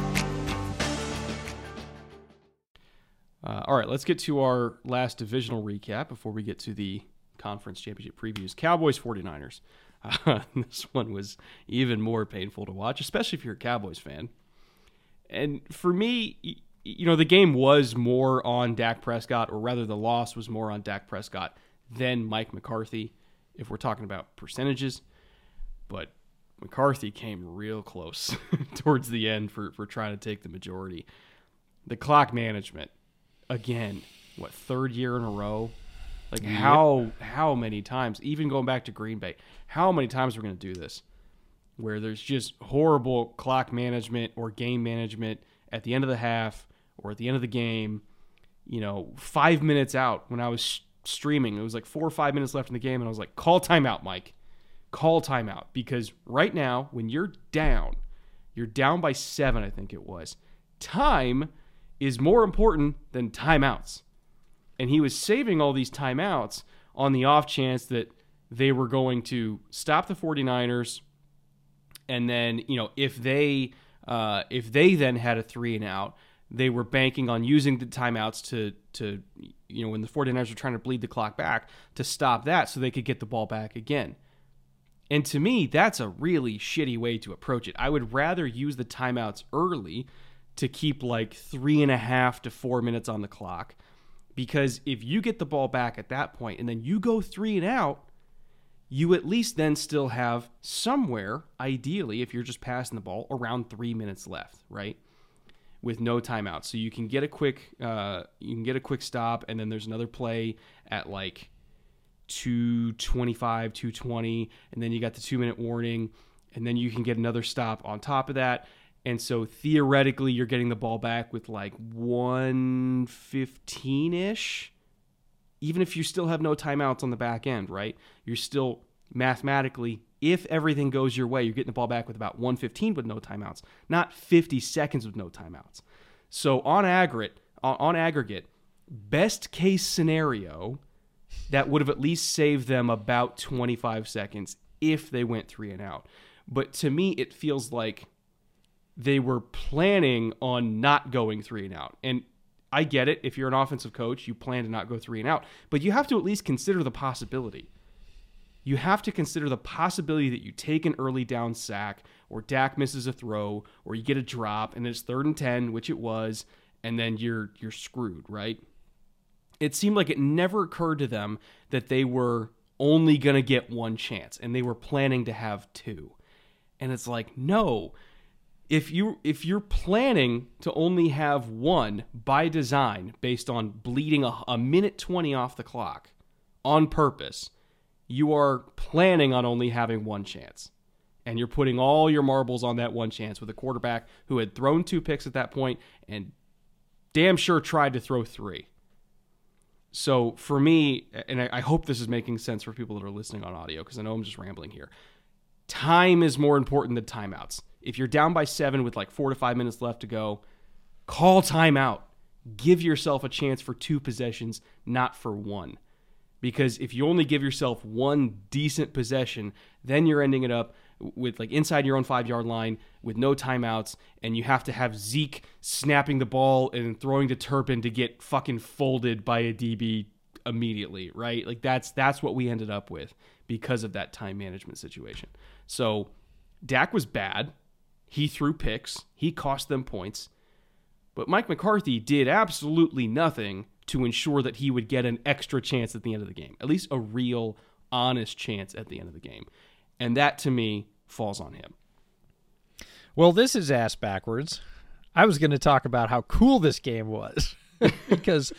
All right, let's get to our last divisional recap before we get to the conference championship previews. Cowboys 49ers. Uh, this one was even more painful to watch, especially if you're a Cowboys fan. And for me, you know, the game was more on Dak Prescott, or rather, the loss was more on Dak Prescott than Mike McCarthy, if we're talking about percentages. But McCarthy came real close towards the end for, for trying to take the majority. The clock management, again, what third year in a row? Like how how many times? Even going back to Green Bay, how many times we're going to do this? Where there's just horrible clock management or game management at the end of the half or at the end of the game. You know, five minutes out when I was streaming, it was like four or five minutes left in the game, and I was like, "Call timeout, Mike. Call timeout." Because right now, when you're down, you're down by seven, I think it was. time is more important than timeouts. And he was saving all these timeouts on the off chance that they were going to stop the 49ers and then, you know, if they uh, if they then had a three and out, they were banking on using the timeouts to to you know when the 49ers were trying to bleed the clock back to stop that so they could get the ball back again. And to me, that's a really shitty way to approach it. I would rather use the timeouts early to keep like three and a half to four minutes on the clock. Because if you get the ball back at that point and then you go three and out, you at least then still have somewhere, ideally, if you're just passing the ball, around three minutes left, right? With no timeout, so you can get a quick, uh, you can get a quick stop, and then there's another play at like 225, 220, and then you got the two minute warning, and then you can get another stop on top of that. And so theoretically, you're getting the ball back with like 115 ish. Even if you still have no timeouts on the back end, right? You're still mathematically, if everything goes your way, you're getting the ball back with about 115 with no timeouts, not 50 seconds with no timeouts. So on aggregate, on aggregate, best case scenario, that would have at least saved them about 25 seconds if they went three and out. But to me, it feels like they were planning on not going three and out. And I get it. If you're an offensive coach, you plan to not go three and out, but you have to at least consider the possibility. You have to consider the possibility that you take an early down sack, or Dak misses a throw, or you get a drop, and it's third and ten, which it was, and then you're you're screwed, right? It seemed like it never occurred to them that they were only gonna get one chance, and they were planning to have two. And it's like, no, if you if you're planning to only have one by design based on bleeding a, a, minute 20 off the clock on purpose you are planning on only having one chance. And you're putting all your marbles on that one chance with a quarterback who had thrown two picks at that point and damn sure tried to throw three. So for me and i, hope this is making sense for people that are listening on audio because i know i'm just rambling here. Time is more important than timeouts if you're down by seven with like four to five minutes left to go, call timeout. Give yourself a chance for two possessions, not for one. Because if you only give yourself one decent possession, then you're ending it up with like inside your own five yard line with no timeouts, and you have to have Zeke snapping the ball and throwing to Turpin to get fucking folded by a DB immediately, right? Like that's that's what we ended up with because of that time management situation. So Dak was bad. He threw picks, he cost them points. But Mike McCarthy did absolutely nothing to ensure that he would get an extra chance at the end of the game, at least a real, honest chance at the end of the game. And that to me falls on him. Well, this is ass backwards. I was going to talk about how cool this game was because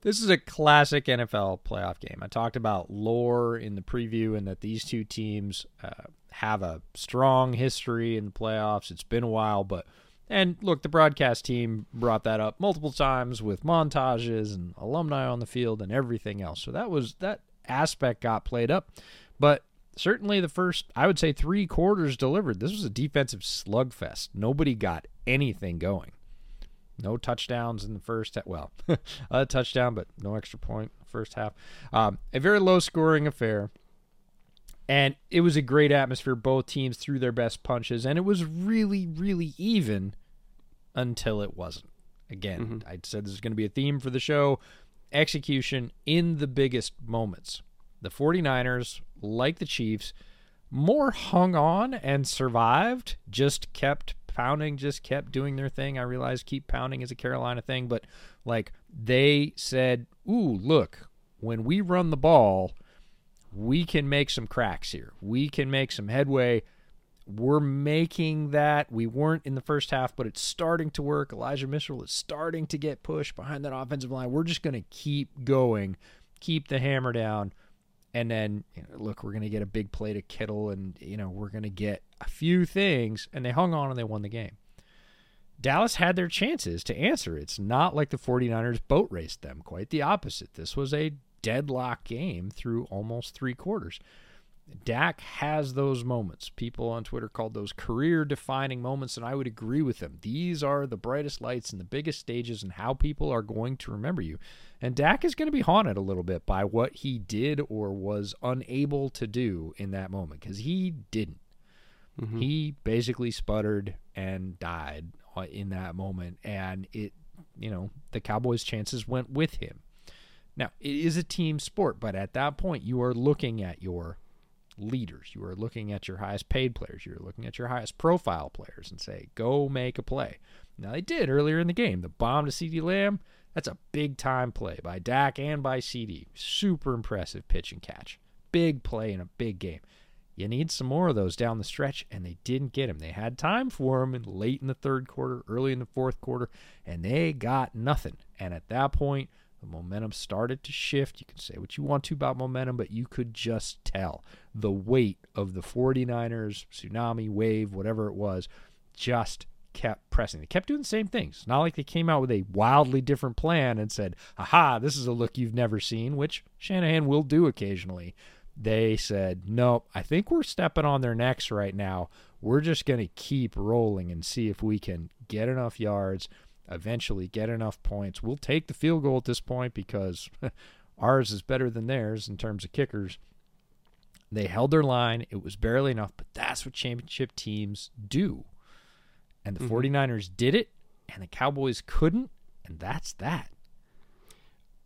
this is a classic NFL playoff game. I talked about lore in the preview and that these two teams uh, have a strong history in the playoffs. It's been a while, but and look, the broadcast team brought that up multiple times with montages and alumni on the field and everything else. So that was that aspect got played up. But certainly the first, I would say, three quarters delivered. This was a defensive slugfest. Nobody got anything going. No touchdowns in the first. Well, a touchdown, but no extra point first half. Um, a very low scoring affair. And it was a great atmosphere. Both teams threw their best punches, and it was really, really even until it wasn't. Again, mm-hmm. I said this is going to be a theme for the show execution in the biggest moments. The 49ers, like the Chiefs, more hung on and survived, just kept pounding, just kept doing their thing. I realize keep pounding is a Carolina thing, but like they said, Ooh, look, when we run the ball, we can make some cracks here. We can make some headway. We're making that. We weren't in the first half, but it's starting to work. Elijah Mitchell is starting to get pushed behind that offensive line. We're just going to keep going, keep the hammer down. And then, you know, look, we're going to get a big play to Kittle, and, you know, we're going to get a few things. And they hung on and they won the game. Dallas had their chances to answer. It's not like the 49ers boat raced them, quite the opposite. This was a deadlock game through almost three quarters. Dak has those moments. People on Twitter called those career defining moments, and I would agree with them. These are the brightest lights and the biggest stages and how people are going to remember you. And Dak is going to be haunted a little bit by what he did or was unable to do in that moment because he didn't. Mm-hmm. He basically sputtered and died uh, in that moment, and it, you know, the Cowboys' chances went with him. Now, it is a team sport, but at that point, you are looking at your leaders. You are looking at your highest paid players. You're looking at your highest profile players and say, go make a play. Now, they did earlier in the game. The bomb to CeeDee Lamb, that's a big time play by Dak and by CeeDee. Super impressive pitch and catch. Big play in a big game. You need some more of those down the stretch, and they didn't get him. They had time for him late in the third quarter, early in the fourth quarter, and they got nothing. And at that point, the momentum started to shift. You can say what you want to about momentum, but you could just tell the weight of the 49ers tsunami wave, whatever it was, just kept pressing. They kept doing the same things. Not like they came out with a wildly different plan and said, aha, this is a look you've never seen, which Shanahan will do occasionally. They said, nope, I think we're stepping on their necks right now. We're just going to keep rolling and see if we can get enough yards eventually get enough points. We'll take the field goal at this point because ours is better than theirs in terms of kickers. They held their line. It was barely enough, but that's what championship teams do. And the mm-hmm. 49ers did it, and the Cowboys couldn't, and that's that.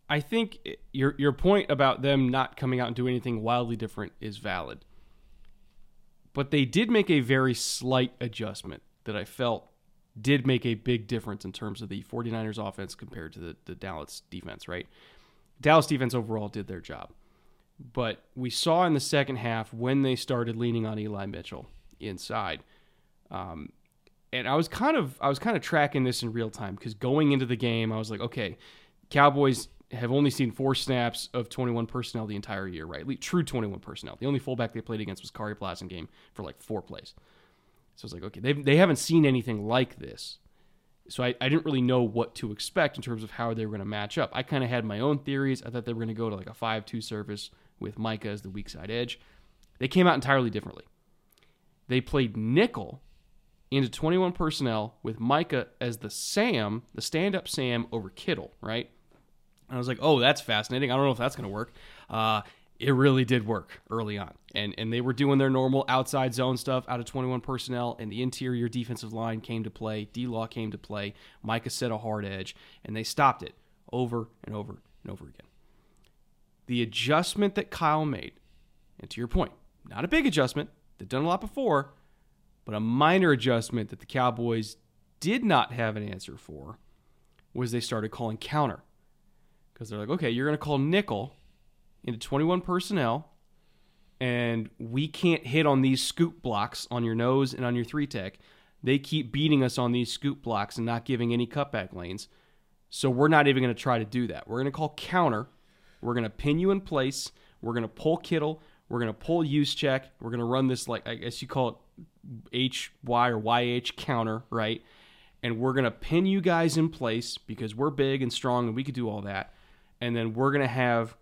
I think your your point about them not coming out and doing anything wildly different is valid. But they did make a very slight adjustment that I felt did make a big difference in terms of the 49ers offense compared to the, the Dallas defense, right? Dallas defense overall did their job. But we saw in the second half when they started leaning on Eli Mitchell inside. Um, and I was kind of I was kind of tracking this in real time because going into the game, I was like, okay, Cowboys have only seen four snaps of 21 personnel the entire year, right? True 21 personnel. The only fullback they played against was Kari Khari Blasingame for like four plays. So I was like, okay, they they haven't seen anything like this. So I, I didn't really know what to expect in terms of how they were going to match up. I kind of had my own theories. I thought they were going to go to like a 5 2 service with Micah as the weak side edge. They came out entirely differently. They played nickel into 21 personnel with Micah as the Sam, the stand up Sam over Kittle, right? And I was like, oh, that's fascinating. I don't know if that's going to work. Uh, it really did work early on. And and they were doing their normal outside zone stuff out of 21 personnel, and the interior defensive line came to play. D Law came to play. Micah set a hard edge, and they stopped it over and over and over again. The adjustment that Kyle made, and to your point, not a big adjustment, they've done a lot before, but a minor adjustment that the Cowboys did not have an answer for was they started calling counter. Because they're like, okay, you're going to call nickel into 21 personnel, and we can't hit on these scoop blocks on your nose and on your three tech. They keep beating us on these scoop blocks and not giving any cutback lanes. So we're not even going to try to do that. We're going to call counter. We're going to pin you in place. We're going to pull Kittle. We're going to pull Juszczyk. We're going to run this like I guess you call it HY or YH counter, right? And we're going to pin you guys in place because we're big and strong and we could do all that. And then we're going to have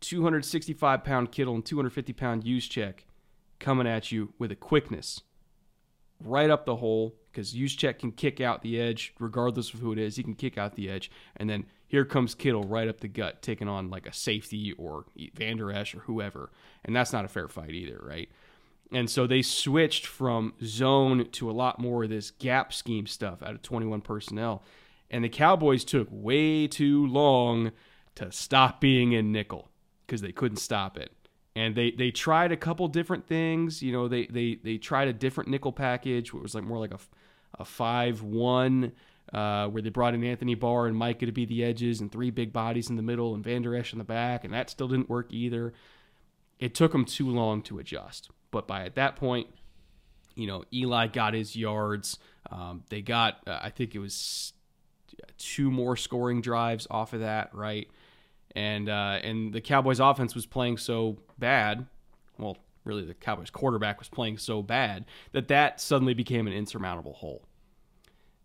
265 pound Kittle and 250 pound Juszczyk coming at you with a quickness right up the hole because Juszczyk can kick out the edge regardless of who it is. He can kick out the edge. And then here comes Kittle right up the gut, taking on like a safety or Vander Esch or whoever. And that's not a fair fight either, right? And so they switched from zone to a lot more of this gap scheme stuff out of 21 personnel. And the Cowboys took way too long to stop being in nickel because they couldn't stop it. And they, they tried a couple different things. You know, they, they, they tried a different nickel package, which was like more like a, a 5 1, uh, where they brought in Anthony Barr and Micah to be the edges and three big bodies in the middle and Vander Esch in the back. And that still didn't work either. It took them too long to adjust. But by at that point, you know, Eli got his yards. Um, they got, uh, I think it was two more scoring drives off of that, right? And uh, and the Cowboys' offense was playing so bad. Well, really, the Cowboys' quarterback was playing so bad that that suddenly became an insurmountable hole.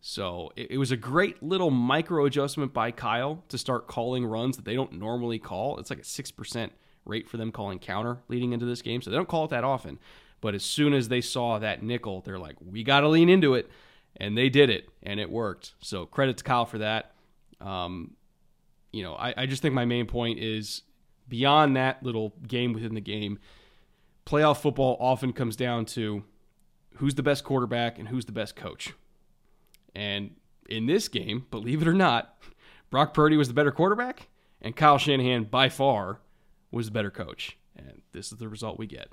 So it, it was a great little micro adjustment by Kyle to start calling runs that they don't normally call. It's like a six percent rate for them calling counter leading into this game, so they don't call it that often. But as soon as they saw that nickel, they're like, we got to lean into it. And they did it, and it worked. So credit to Kyle for that. Um, you know, I, I just think my main point is beyond that little game within the game, playoff football often comes down to who's the best quarterback and who's the best coach. And in this game, believe it or not, Brock Purdy was the better quarterback, and Kyle Shanahan by far was the better coach. And this is the result we get.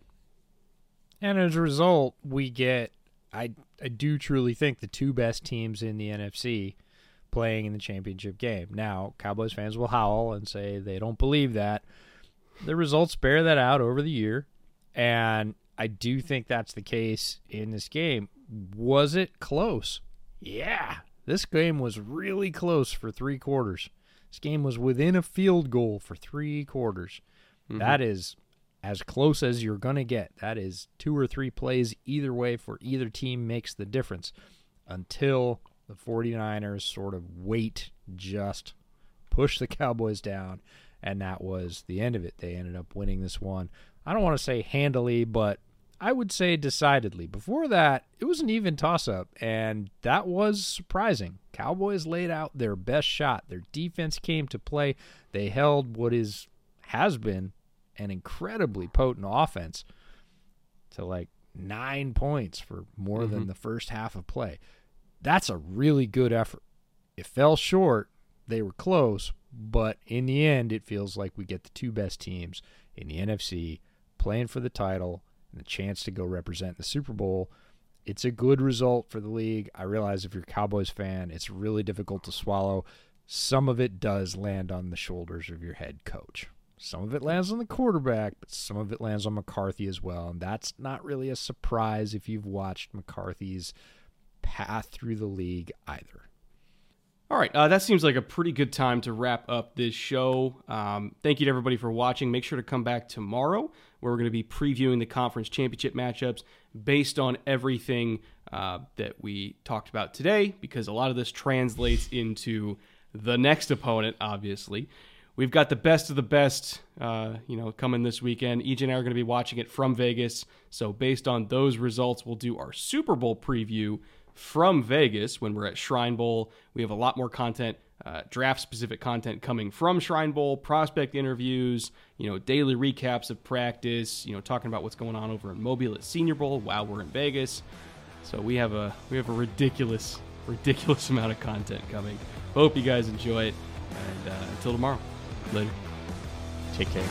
And as a result, we get I I do truly think the two best teams in the NFC playing in the championship game. Now, Cowboys fans will howl and say they don't believe that. The results bear that out over the year, and I do think that's the case in this game. Was it close? Yeah. This game was really close for 3 quarters. This game was within a field goal for 3 quarters. Mm-hmm. That is as close as you're going to get. That is two or three plays either way for either team makes the difference until the 49ers sort of wait just push the Cowboys down and that was the end of it. They ended up winning this one. I don't want to say handily, but I would say decidedly. Before that, it was an even toss up, and that was surprising. Cowboys laid out their best shot. Their defense came to play. They held what is has been an incredibly potent offense to like nine points for more mm-hmm. than the first half of play. That's a really good effort. It fell short. They were close, but in the end, it feels like we get the two best teams in the NFC playing for the title and the chance to go represent the Super Bowl. It's a good result for the league. I realize if you're a Cowboys fan, it's really difficult to swallow. Some of it does land on the shoulders of your head coach. Some of it lands on the quarterback, but some of it lands on McCarthy as well. And that's not really a surprise if you've watched McCarthy's path through the league either. All right, uh, that seems like a pretty good time to wrap up this show. Um, thank you to everybody for watching. Make sure to come back tomorrow where we're going to be previewing the conference championship matchups based on everything uh, that we talked about today, because a lot of this translates into the next opponent, obviously. We've got the best of the best, uh, you know, coming this weekend. EJ and I are going to be watching it from Vegas. So based on those results, we'll do our Super Bowl preview from Vegas when we're at Shrine Bowl. We have a lot more content, uh, draft specific content coming from Shrine Bowl, prospect interviews, you know, daily recaps of practice, you know, talking about what's going on over in Mobile at Senior Bowl while we're in Vegas. So we have a we have a ridiculous ridiculous amount of content coming. Hope you guys enjoy it, and uh, until tomorrow. Later. Take care.